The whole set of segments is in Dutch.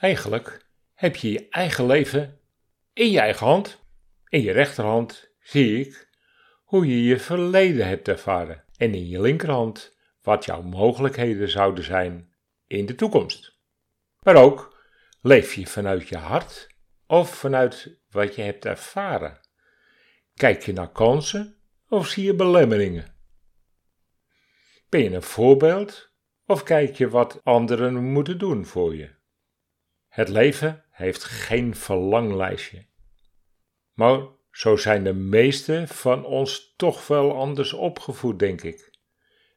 Eigenlijk heb je je eigen leven in je eigen hand. In je rechterhand zie ik hoe je je verleden hebt ervaren en in je linkerhand wat jouw mogelijkheden zouden zijn in de toekomst. Maar ook leef je vanuit je hart of vanuit wat je hebt ervaren. Kijk je naar kansen of zie je belemmeringen? Ben je een voorbeeld of kijk je wat anderen moeten doen voor je? Het leven heeft geen verlanglijstje. Maar zo zijn de meesten van ons toch wel anders opgevoed, denk ik.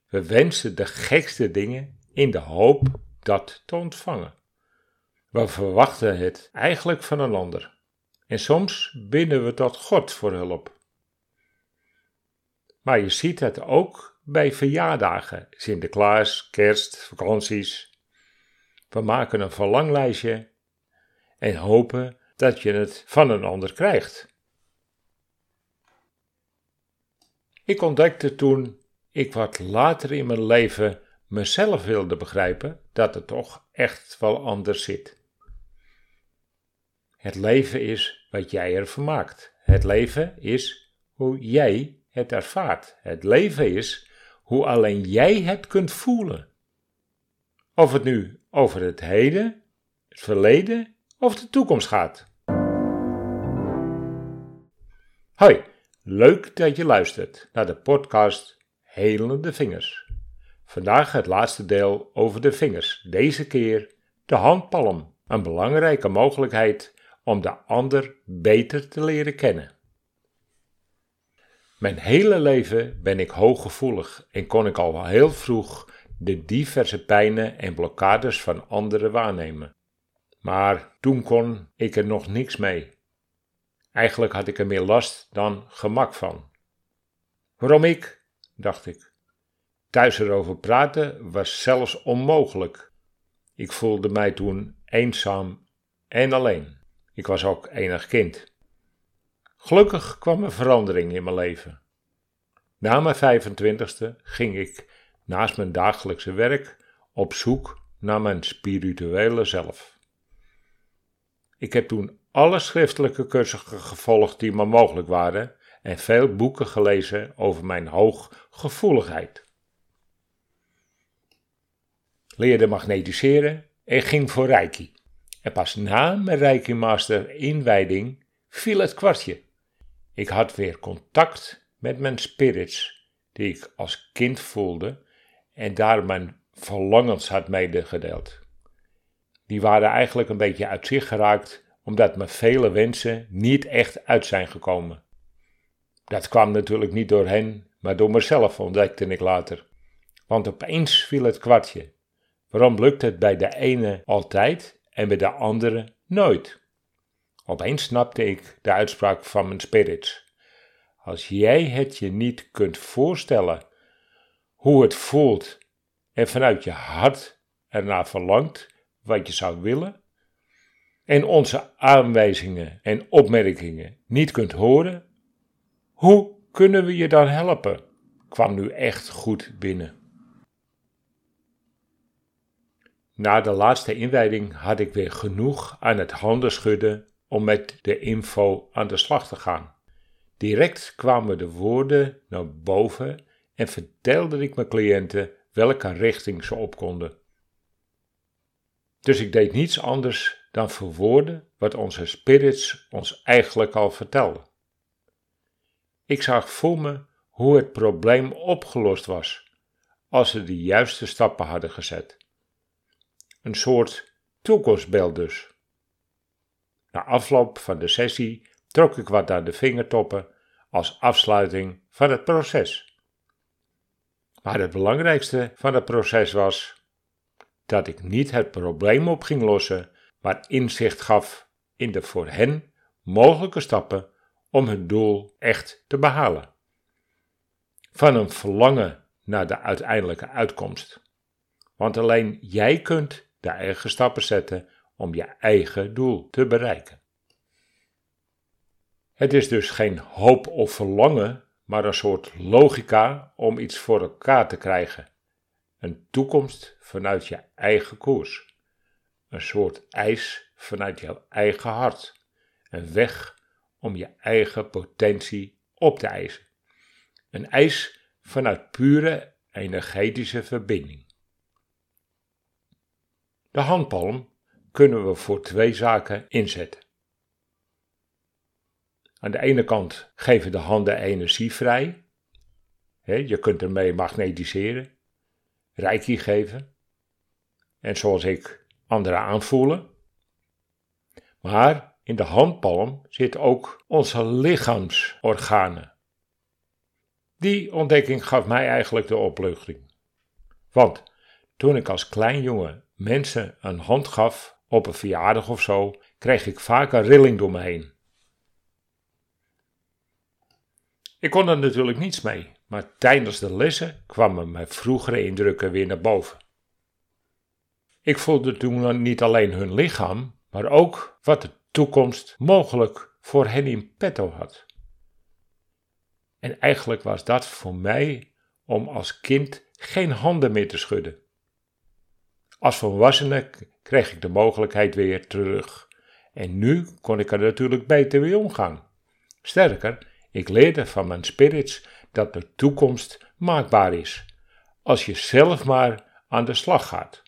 We wensen de gekste dingen in de hoop dat te ontvangen. We verwachten het eigenlijk van een ander. En soms bidden we tot God voor hulp. Maar je ziet het ook bij verjaardagen, Sinterklaas, kerst, vakanties. We maken een verlanglijstje en hopen dat je het van een ander krijgt. Ik ontdekte toen ik wat later in mijn leven mezelf wilde begrijpen dat het toch echt wel anders zit. Het leven is wat jij ervan maakt. Het leven is hoe jij het ervaart. Het leven is hoe alleen jij het kunt voelen. Of het nu over het heden, het verleden of de toekomst gaat. Hoi, leuk dat je luistert naar de podcast Helende Vingers. Vandaag het laatste deel over de vingers, deze keer de handpalm, een belangrijke mogelijkheid om de ander beter te leren kennen. Mijn hele leven ben ik hooggevoelig en kon ik al heel vroeg de diverse pijnen en blokkades van anderen waarnemen. Maar toen kon ik er nog niks mee. Eigenlijk had ik er meer last dan gemak van. Waarom ik? dacht ik. Thuis erover praten was zelfs onmogelijk. Ik voelde mij toen eenzaam en alleen. Ik was ook enig kind. Gelukkig kwam er verandering in mijn leven. Na mijn 25ste ging ik naast mijn dagelijkse werk op zoek naar mijn spirituele zelf. Ik heb toen alle schriftelijke cursussen gevolgd die maar mogelijk waren en veel boeken gelezen over mijn hooggevoeligheid. Leerde magnetiseren en ging voor Reiki. En pas na mijn Reiki Master inwijding viel het kwartje. Ik had weer contact met mijn spirits, die ik als kind voelde en daar mijn verlangens had medegedeeld. Die waren eigenlijk een beetje uit zich geraakt, omdat mijn vele wensen niet echt uit zijn gekomen. Dat kwam natuurlijk niet door hen, maar door mezelf ontdekte ik later. Want opeens viel het kwartje. Waarom lukt het bij de ene altijd en bij de andere nooit? Opeens snapte ik de uitspraak van mijn spirits. Als jij het je niet kunt voorstellen hoe het voelt en vanuit je hart ernaar verlangt wat je zou willen, en onze aanwijzingen en opmerkingen niet kunt horen, hoe kunnen we je dan helpen? kwam nu echt goed binnen. Na de laatste inwijding had ik weer genoeg aan het handen schudden om met de info aan de slag te gaan. Direct kwamen de woorden naar boven en vertelde ik mijn cliënten welke richting ze op konden. Dus ik deed niets anders dan verwoorden wat onze spirits ons eigenlijk al vertelden. Ik zag voor me hoe het probleem opgelost was als ze de juiste stappen hadden gezet. Een soort toekomstbeeld dus. Na afloop van de sessie trok ik wat aan de vingertoppen als afsluiting van het proces. Maar het belangrijkste van het proces was dat ik niet het probleem op ging lossen, maar inzicht gaf in de voor hen mogelijke stappen om hun doel echt te behalen. Van een verlangen naar de uiteindelijke uitkomst. Want alleen jij kunt de eigen stappen zetten om je eigen doel te bereiken. Het is dus geen hoop of verlangen, maar een soort logica om iets voor elkaar te krijgen. Een toekomst vanuit je eigen koers. een soort ijs vanuit jouw eigen hart. Een weg om je eigen potentie op te eisen. Een ijs vanuit pure energetische verbinding. De handpalm kunnen we voor twee zaken inzetten. Aan de ene kant geven de handen energie vrij. je kunt ermee magnetiseren, reiki geven. En zoals ik anderen aanvoelen. Maar in de handpalm zitten ook onze lichaamsorganen. Die ontdekking gaf mij eigenlijk de opluchting. Want toen ik als klein jongen mensen een hand gaf op een verjaardag of zo, kreeg ik vaak een rilling door me heen. Ik kon er natuurlijk niets mee, maar tijdens de lessen kwamen mijn vroegere indrukken weer naar boven. Ik voelde toen niet alleen hun lichaam, maar ook wat de toekomst mogelijk voor hen in petto had. En eigenlijk was dat voor mij om als kind geen handen meer te schudden. Als volwassene kreeg ik de mogelijkheid weer terug. En nu kon ik er natuurlijk beter mee omgaan. Sterker, ik leerde van mijn spirits dat de toekomst maakbaar is, als je zelf maar aan de slag gaat.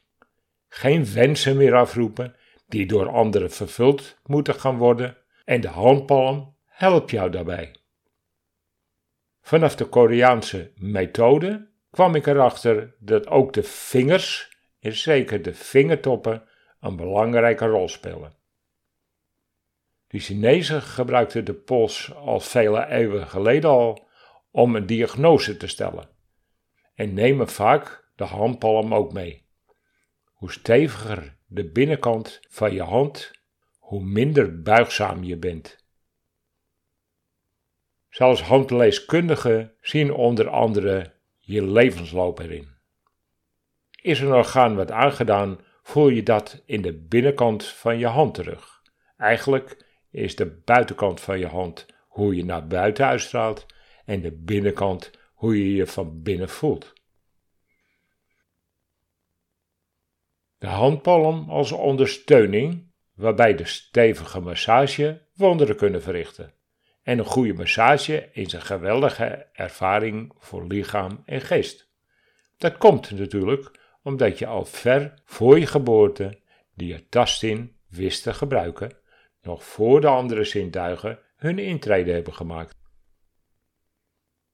Geen wensen meer afroepen die door anderen vervuld moeten gaan worden en de handpalm helpt jou daarbij. Vanaf de Koreaanse methode kwam ik erachter dat ook de vingers, en zeker de vingertoppen, een belangrijke rol spelen. De Chinezen gebruikten de pols al vele eeuwen geleden al om een diagnose te stellen en nemen vaak de handpalm ook mee. Hoe steviger de binnenkant van je hand, hoe minder buigzaam je bent. Zelfs handleeskundigen zien onder andere je levensloop erin. Is een orgaan wat aangedaan, voel je dat in de binnenkant van je hand terug. Eigenlijk is de buitenkant van je hand hoe je naar buiten uitstraalt en de binnenkant hoe je je van binnen voelt. De handpalm als ondersteuning, waarbij de stevige massage wonderen kunnen verrichten. En een goede massage is een geweldige ervaring voor lichaam en geest. Dat komt natuurlijk omdat je al ver voor je geboorte die tastzin wist te gebruiken nog voor de andere zintuigen hun intrede hebben gemaakt.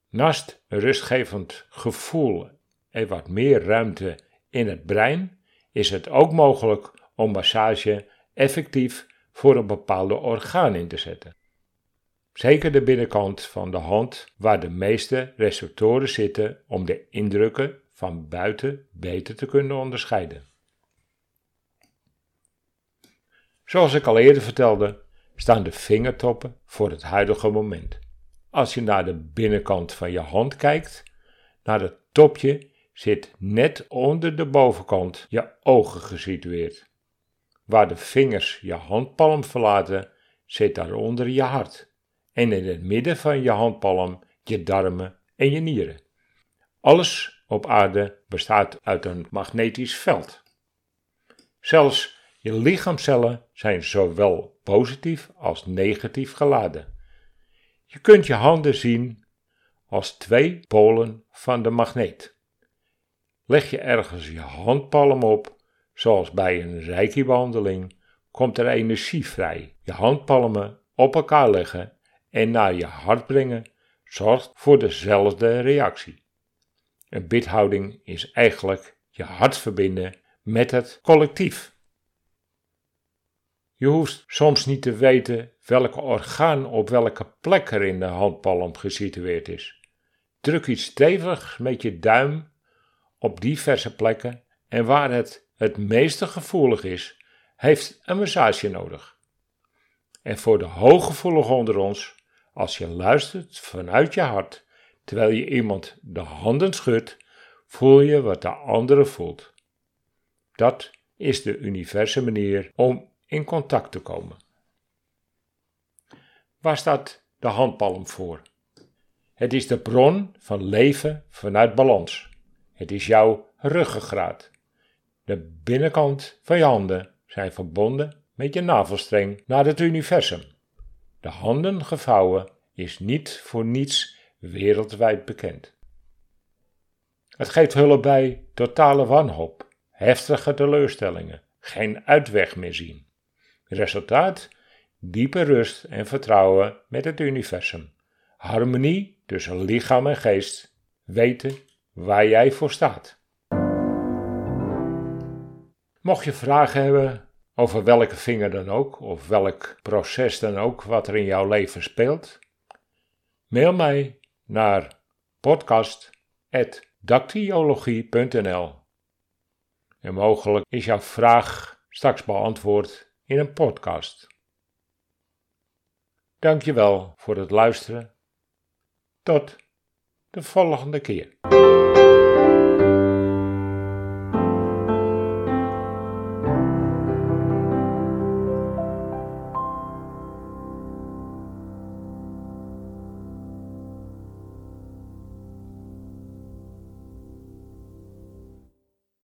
Naast een rustgevend gevoel en wat meer ruimte in het brein is het ook mogelijk om massage effectief voor een bepaalde orgaan in te zetten. Zeker de binnenkant van de hand, waar de meeste receptoren zitten om de indrukken van buiten beter te kunnen onderscheiden. Zoals ik al eerder vertelde, staan de vingertoppen voor het huidige moment. Als je naar de binnenkant van je hand kijkt, naar het topje zit net onder de bovenkant je ogen gesitueerd. Waar de vingers je handpalm verlaten, zit daaronder je hart. En in het midden van je handpalm je darmen en je nieren. Alles op aarde bestaat uit een magnetisch veld. Zelfs je lichaamcellen zijn zowel positief als negatief geladen. Je kunt je handen zien als twee polen van de magneet. Leg je ergens je handpalm op, zoals bij een reiki-behandeling, komt er energie vrij. Je handpalmen op elkaar leggen en naar je hart brengen zorgt voor dezelfde reactie. Een bidhouding is eigenlijk je hart verbinden met het collectief. Je hoeft soms niet te weten welk orgaan op welke plek er in de handpalm gesitueerd is. Druk iets stevig met je duim op diverse plekken en waar het het meeste gevoelig is, heeft een massage nodig. En voor de hooggevoeligen onder ons, als je luistert vanuit je hart, terwijl je iemand de handen schudt, voel je wat de andere voelt. Dat is de universe manier om in contact te komen. Waar staat de handpalm voor? Het is de bron van leven vanuit balans. Het is jouw ruggengraat. De binnenkant van je handen zijn verbonden met je navelstreng naar het universum. De handen gevouwen is niet voor niets wereldwijd bekend. Het geeft hulp bij totale wanhoop, heftige teleurstellingen, geen uitweg meer zien. Resultaat: diepe rust en vertrouwen met het universum. Harmonie tussen lichaam en geest, weten waar jij voor staat. Mocht je vragen hebben over welke vinger dan ook, of welk proces dan ook wat er in jouw leven speelt, mail mij naar podcast.dactyologie.nl en mogelijk is jouw vraag straks beantwoord in een podcast. Dankjewel voor het luisteren. Tot de volgende keer.